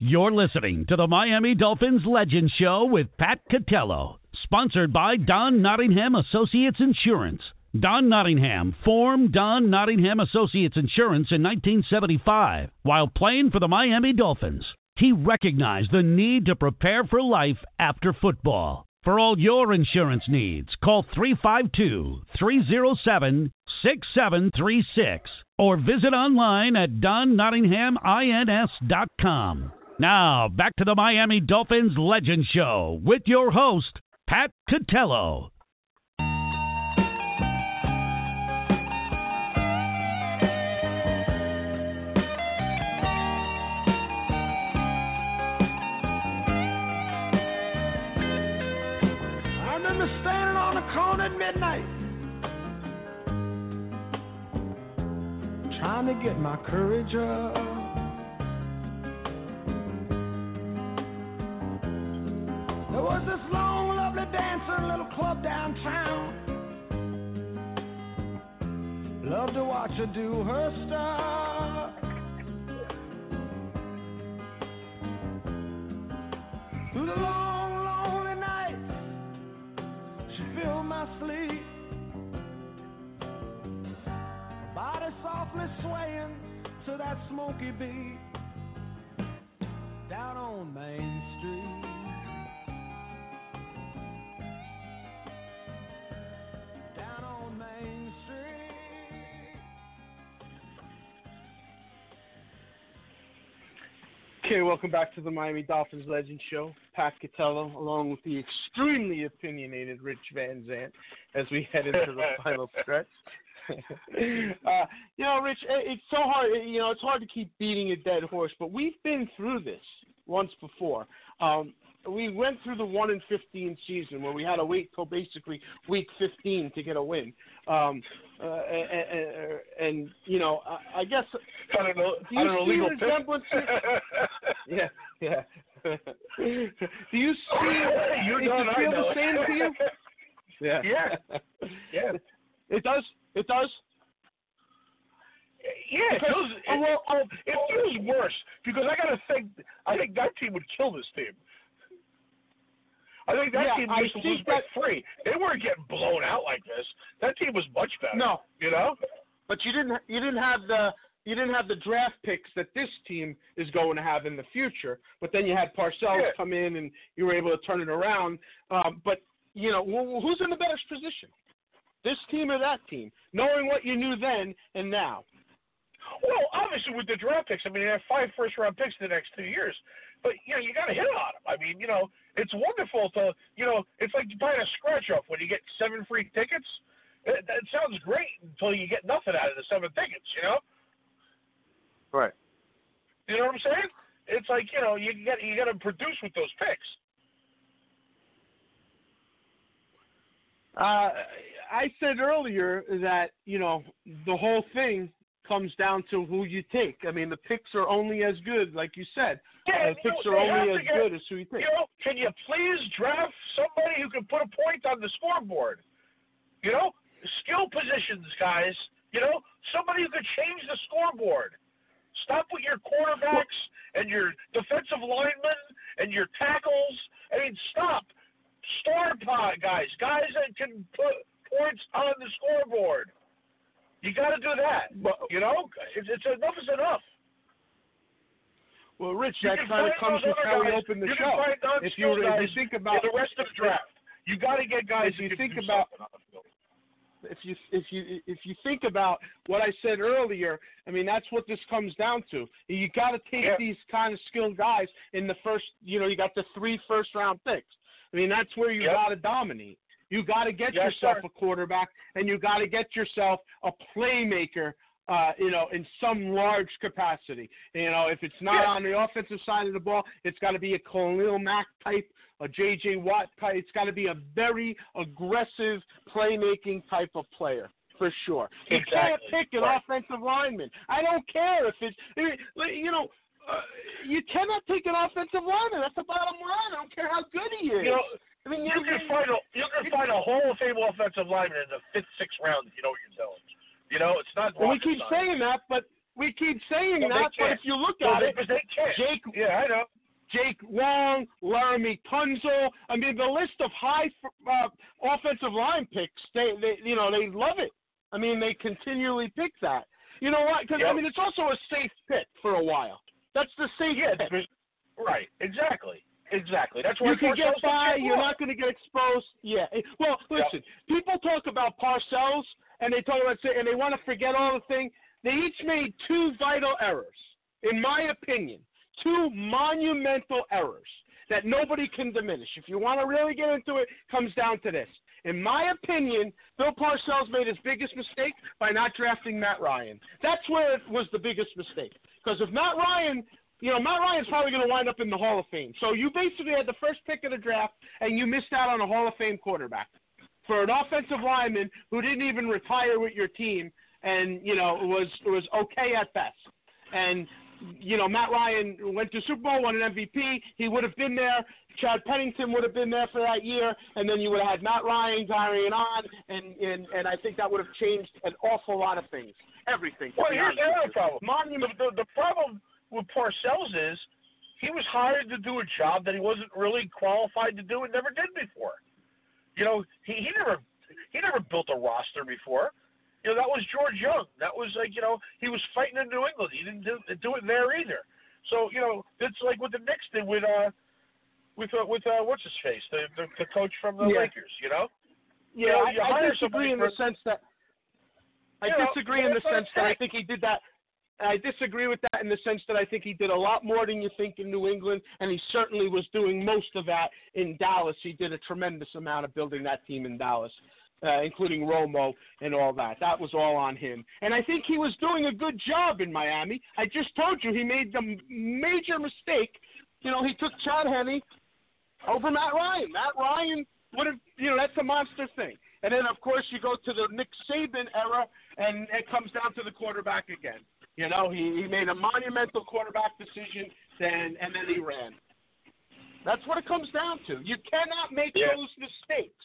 You're listening to the Miami Dolphins Legend Show with Pat Catello, sponsored by Don Nottingham Associates Insurance. Don Nottingham formed Don Nottingham Associates Insurance in 1975 while playing for the Miami Dolphins. He recognized the need to prepare for life after football. For all your insurance needs, call 352 307 6736 or visit online at donnottinghamins.com. Now, back to the Miami Dolphins Legend Show with your host, Pat Catello. Midnight, trying to get my courage up. There was this long, lovely dancer in a little club downtown. Love to watch her do her stuff. That smoky beat down on Main Street. Down on Main Street. Okay, welcome back to the Miami Dolphins Legend Show. Pat Catello, along with the extremely opinionated Rich Van Zant, as we head into the <laughs> final stretch. <laughs> uh, you know, Rich, it's so hard. You know, it's hard to keep beating a dead horse, but we've been through this once before. Um, we went through the one in fifteen season where we had to wait till basically week fifteen to get a win. Um, uh, and, and, and you know, I, I guess I don't know. do you I don't know see legal pick. resemblances? <laughs> yeah, yeah. do you see? You it know and I feel the it. same to you? <laughs> Yeah. Yeah. Yeah. It does. It does. Yeah, it Because- feels, oh, it, well, oh, it feels worse because I gotta think. I think that team would kill this team. I think that Yeah, team I used to lose by three. They weren't getting blown out like this. That team was much better. No. you know. But you didn't. You didn't have the. You didn't have the draft picks that this team is going to have in the future. But then you had Parcells Yeah. come in, and you were able to turn it around. Um, but you know, who's in the better position? This team or that team? Knowing what you knew then and now. Well, obviously with the draft picks, I mean, they have five first round picks in the next two years. But you know, you got to hit on them. I mean, you know, it's wonderful to, you know, it's like buying a scratch off when you get seven free tickets. It, that sounds great until you get nothing out of the seven tickets. You know, Right. you know what I'm saying? It's like you know, you got you got to produce with those picks. Uh, I said earlier that you know the whole thing comes down to who you take. I mean, the picks are only as good, like you said. Yeah, uh, the you picks are only as get- good as who you take. You know, can you please draft somebody who can put a point on the scoreboard? You know, skill positions, guys. You know, somebody who could change the scoreboard. Stop with your quarterbacks and your defensive linemen and your tackles. I mean, stop. Star pod guys, guys that can put points on the scoreboard. You got to do that. But, you know, it's, it's enough is enough. Well, Rich, You that kind of comes with how we open the you show. If you, if you think about the rest of the draft, you got to get guys If you think about- something on the field. if you if you if you think about what I said earlier, I mean that's what this comes down to. You got to take Yeah. these kind of skilled guys in the first. You know, you got the three first round picks. I mean that's where you Yep. got to dominate. You got to get Yes, yourself sir. a quarterback, and you got to get yourself a playmaker uh, you know, in some large capacity. You know, if it's not on the offensive side of the ball, it's got to be a Khalil Mack type, a J.J. Watt type. It's got to be a very aggressive playmaking type of player. For sure, you can't pick an Right. offensive lineman. I don't care if it's, I mean, like, you know, uh, you cannot pick an offensive lineman. That's the bottom line. I don't care how good he is. You know, I mean, you can find a you can find a Hall of Fame offensive lineman in the fifth, sixth round if you know what you're doing. You know, it's not. Well, we keep science. saying that, but we keep saying they that. But if you look No, at it, they can't. Jake, Yeah, I know. Jake Long, Laremy Tunsil. I mean, the list of high uh, offensive line picks. They, they, you know, they love it. I mean, they continually pick that. You know what? Because I mean, it's also a safe pick for a while. That's the safe Yeah, right. Exactly. Exactly. That's why You can Parcells get by. You're not going to get exposed. Yeah. Well, listen. People talk about Parcells and they talk about and they want to forget all the thing. They each made two vital errors, in my opinion, two monumental errors that nobody can diminish. If you want to really get into it, comes down to this. In my opinion, Bill Parcells made his biggest mistake by not drafting Matt Ryan. That's where it was the biggest mistake. Because if Matt Ryan, you know, Matt Ryan's probably going to wind up in the Hall of Fame. So you basically had the first pick of the draft, and you missed out on a Hall of Fame quarterback for an offensive lineman who didn't even retire with your team, and you know was was okay at best. And you know, Matt Ryan went to Super Bowl, won an MVP. He would have been there. Chad Pennington would have been there for that year, and then you would have had Matt Ryan carrying on, and and and I think that would have changed an awful lot of things, everything. Well, here's another you. problem. Monument. The, the, the problem with Parcells is he was hired to do a job that he wasn't really qualified to do and never did before. You know, he, he never he never built a roster before. You know, that was George Young. That was like, you know, he was fighting in New England. He didn't do, do it there either. So, you know, it's like what the Knicks did with uh with uh, with uh what's his face, the the, the coach from the Yeah. Lakers, you know? Yeah, You know, I, you I disagree in the sense that I You know, disagree in the that's what I'm sense that I think he did that. I disagree with that in the sense that I think he did a lot more than you think in New England, and he certainly was doing most of that in Dallas. He did a tremendous amount of building that team in Dallas, uh, including Romo and all that. That was all on him, and I think he was doing a good job in Miami. I just told you he made the major mistake. You know, he took Chad Henne over Matt Ryan. Matt Ryan would have, you know, that's a monster thing. And then, of course, you go to the Nick Saban era, and it comes down to the quarterback again. You know, he, he made a monumental quarterback decision, then and then he ran. That's what it comes down to. You cannot make Yeah. those mistakes.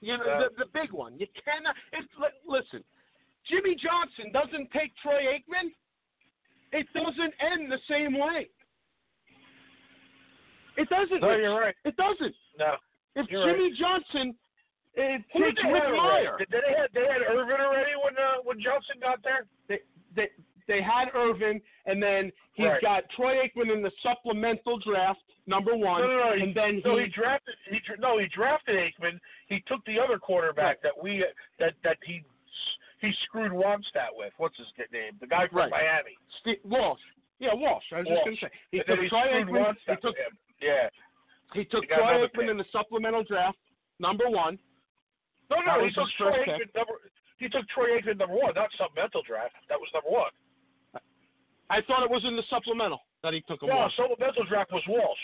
You know, Yeah. the, the big one. You cannot. It's, li- listen, Jimmy Johnson doesn't take Troy Aikman. It doesn't end the same way. It doesn't. No, you're right. It doesn't. No. If Jimmy Johnson uh, Who did takes they Rick Meyer. Did they had they had Irvin already when uh, when Johnson got there? they, they they had Irvin, and then he Right. got Troy Aikman in the supplemental draft, number one, No, no, no. and then no, he, he drafted. He no, he drafted Aikman. He took the other quarterback that we that that he he screwed Wannstedt with. What's his name? The guy from Right. Miami. Steve, Walsh. Yeah, Walsh. I was Walsh. just going to say he And took he Troy Aikman. He took. Yeah. he took He Troy Aikman pick. in the supplemental draft, number one. No, no, he took Troy Aikman number. He took Troy Aikman number one, not supplemental draft. That was number one. I thought it was in the supplemental that he took him No, off, supplemental draft was Walsh.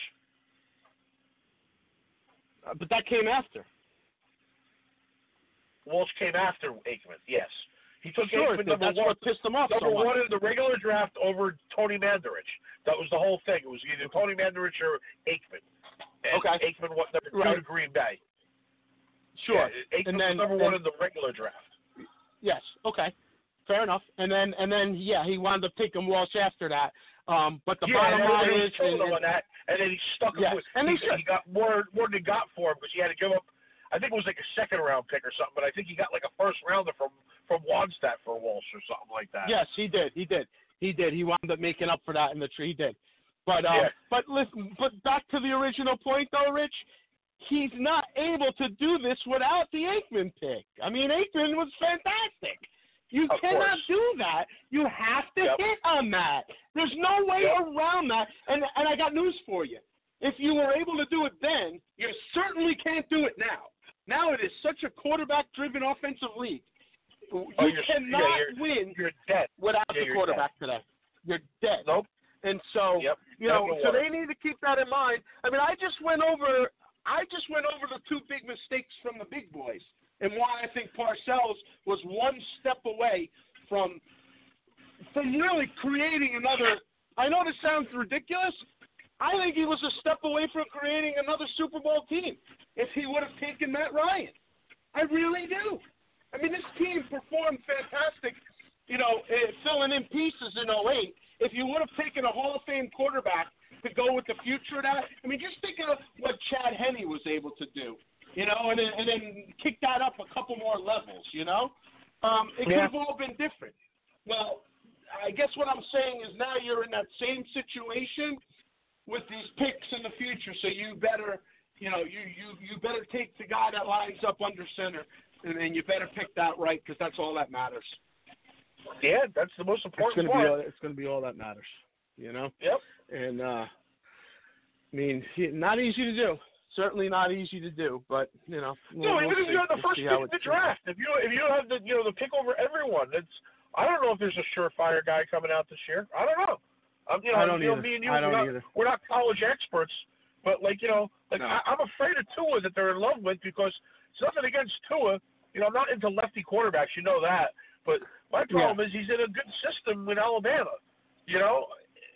Uh, but that came after. Walsh came after Aikman. Yes, he took Sure, Aikman number that's one. what pissed him off number so one in the regular draft over Tony Mandarich. That was the whole thing. It was either Tony Mandarich or Aikman. And Okay. Aikman went number two Right. to Green Bay. Sure. Yeah, Aikman and then was number one and- in the regular draft. Yes. Okay. Fair enough. And then and then yeah, he wound up taking Walsh after that. Um, but the yeah, bottom and line is, and- him on that, and then he stuck him Yes, with. and he, should. he got more more than he got for him because he had to give up. I think it was like a second round pick or something, but I think he got like a first rounder from from Wannstedt for Walsh or something like that. Yes, he did. He did. He did. He wound up making up for that in the tree. He did. But um, Yeah. but listen, but back to the original point though, Rich. He's not able to do this without the Aikman pick. I mean, Aikman was fantastic. You Of cannot course. do that. You have to Yep. hit on that. There's no way Yep. around that. And and I got news for you. If you were able to do it then, you certainly can't do it now. Now it is such a quarterback-driven offensive league. Oh, you you're- cannot yeah, you're- win You're dead. without Yeah, the quarterback today. You're dead. Nope. And so, Yep. you know, so they need to keep that in mind. I mean, I just went over, I just went over the two big mistakes from the big boys, and why I think Parcells was one step away from from really creating another. I know this sounds ridiculous. I think he was a step away from creating another Super Bowl team if he would have taken Matt Ryan. I really do. I mean, this team performed fantastic, you know, eh, filling in pieces in 08. If you would have taken a Hall of Fame quarterback to go with the future of that, I mean, just think of what Chad Henne was able to do, you know, and then, and then kick that up a couple more levels, you know? Um, it could Yeah. have all been different. Well, I guess what I'm saying is now you're in that same situation with these picks in the future, so you better, you know, you you you better take the guy that lines up under center, and then you better pick that right because that's all that matters. Yeah, that's the most important It's important gonna be all, it's gonna be all that matters, you know. Yep. And uh, I mean, not easy to do. Certainly not easy to do, but you know. No, we'll, even we'll if you have the first pick in the it- draft, if you if you don't have the you know the pick over everyone, it's I don't know if there's a surefire guy coming out this year. I don't know. Um, you know, I don't you know, either. me and you, I don't we're, not, either. we're not college experts, but like you know, like No. I, I'm afraid of Tua that they're in love with because it's nothing against Tua. You know, I'm not into lefty quarterbacks. You know that. But my problem is he's in a good system with Alabama. You know,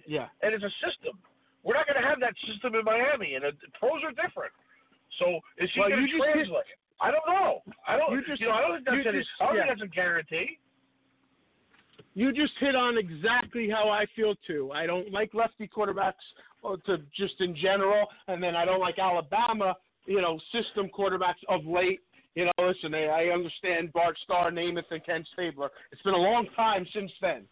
Yeah. and it's a system. We're not going to have that system in Miami, and uh, pros are different. So is he Well, going you to translate? I don't know. I don't. You just- know, I don't think that's you any, just- I don't yeah. think that's a guarantee. You just hit on exactly how I feel too. I don't like lefty quarterbacks uh, to just in general, and then I don't like Alabama, you know, system quarterbacks of late. You know, listen, I I understand Bart Starr, Namath, and Ken Stabler. It's been a long time since then.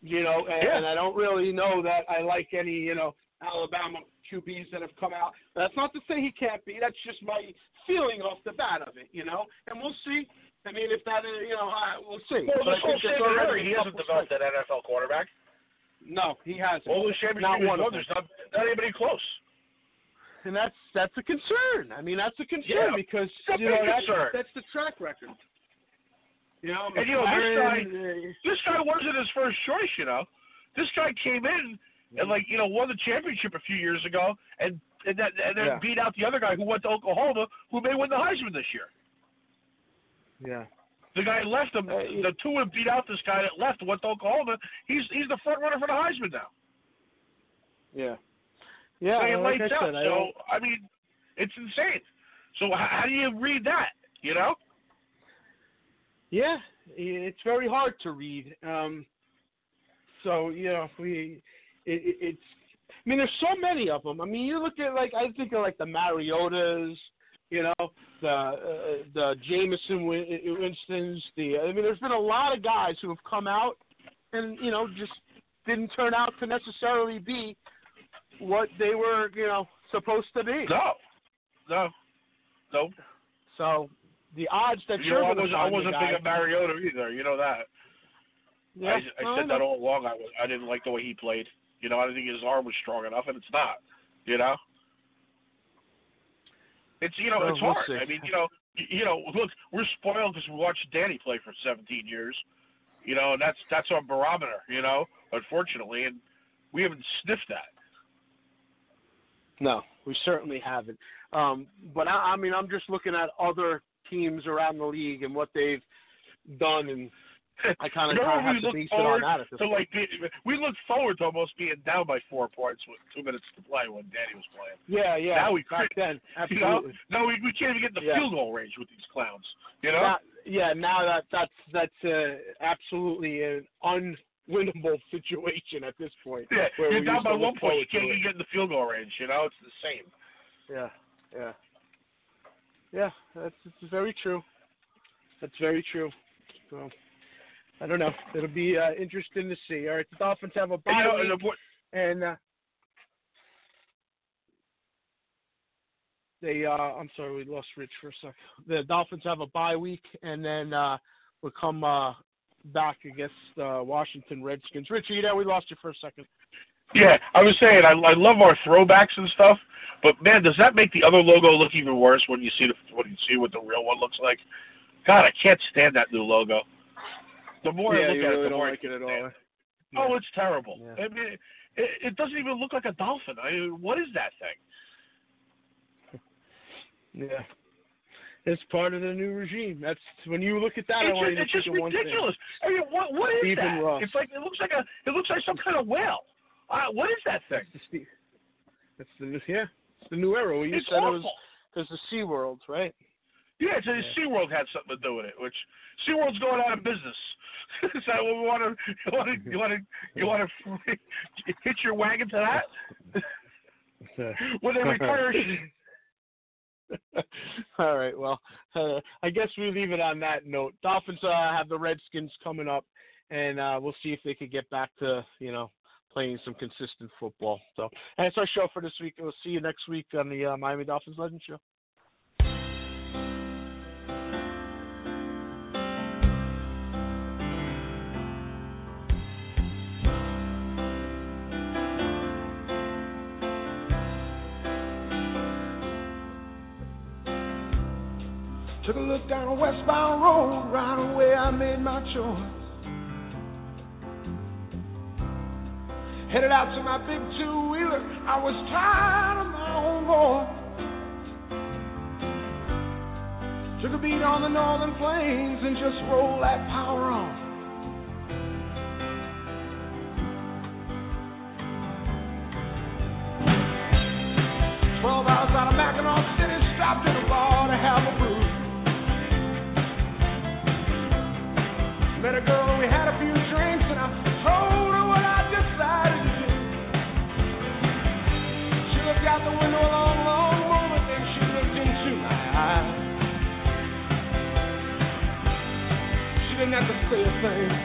You know, and, Yeah. and I don't really know that I like any, you know, Alabama QBs that have come out. That's not to say he can't be. That's just my feeling off the bat of it, you know. And we'll see. I mean, if that, is, you know, uh, we'll see. Well, But I think Shannon already he hasn't developed that NFL quarterback. no, he hasn't. All the championship Not one there's not, not anybody close. And that's that's a concern. I mean, that's a concern Yeah, because you know that's that's the track record. You know, And you know, this guy, uh, this guy wasn't his first choice. You know, this guy came in and like you know won the championship a few years ago, and and that and then Yeah. beat out the other guy who went to Oklahoma, who may win the Heisman this year. yeah, The guy left him. Uh, the two would beat out this guy that left and went to Oklahoma. He's he's the front runner for the Heisman now. yeah, yeah. Playing like I lights out. said, I so don't- I mean, it's insane. So how do you read that? You know? yeah, it's very hard to read. Um, so you know, if we it, it, it's. I mean, there's so many of them. I mean, you look at like I think of like the Mariotas, you know, the uh, the Jameis Winstons. The I mean, there's been a lot of guys who have come out and you know just didn't turn out to necessarily be what they were you know supposed to be. No. No. No. So the odds that You you're know, I wasn't, I wasn't big on Mariota either. You know that. Yeah, I, I said that all along. I was, I didn't like the way he played. You know, I didn't think his arm was strong enough, and it's not. You know. It's you know Well, it's we'll hard. see. I mean you know you, you know look we're spoiled because we watched Danny play for 17 years. You know, and that's that's our barometer. You know, unfortunately, and we haven't sniffed that. No, we certainly haven't. Um, but I, I mean, I'm just looking at other teams around the league and what they've done, and I kind of have we to look base it on forward that at this to point. like be, we look forward to almost being down by four points with two minutes to play when Danny was playing. Yeah, yeah. Now we back then, You know, absolutely. no, we, we can't even get in the Yeah. field goal range with these clowns. You know, Now- yeah, now that that's that's uh, absolutely an unwinnable <laughs> situation at this point. yeah, you're down by one point, you can't even get in the field goal range. You know, it's the same. Yeah, yeah, yeah. That's it's very true. That's very true. So I don't know. It'll be uh, interesting to see. All right, the Dolphins have a bye you know, week, and uh, they. Uh, I'm sorry, we lost Rich for a sec. The Dolphins have a bye week, and then uh, we'll come uh, back against uh, Washington Redskins. Rich, you there? We lost you for a second. yeah, I was saying I, I love our throwbacks and stuff, but man, does that make the other logo look even worse when you see the when you see what the real one looks like? God, I can't stand that new logo. The more yeah, I look at really it, the more like it at all. Oh, it's terrible. Yeah. I mean, it, it doesn't even look like a dolphin. I mean, what is that thing? <laughs> Yeah. It's part of the new regime. That's when you look at that. I it's want just, it's just ridiculous. I mean, what what is that? It's like it looks like a it looks like some kind of whale. Uh, what is that thing? That's the, that's the yeah, it's the new era. You It's said awful. it was because the SeaWorld, right? Yeah, it's a SeaWorld had something to do with it, which SeaWorld's going out of business. What we want to you want to you want to you want to <laughs> hitch your wagon to that? <laughs> When they retire, <laughs> All right. Well, uh, I guess we leave it on that note. Dolphins uh, have the Redskins coming up, and uh, we'll see if they could get back to you know playing some consistent football. So that's our show for this week. We'll see you next week on the uh, Miami Dolphins Legend Show. Took a look down a westbound road, right away I made my choice. Headed out to my big two wheeler, I was tired of my own voice. Took a beat on the northern plains and just rolled that power on. thing.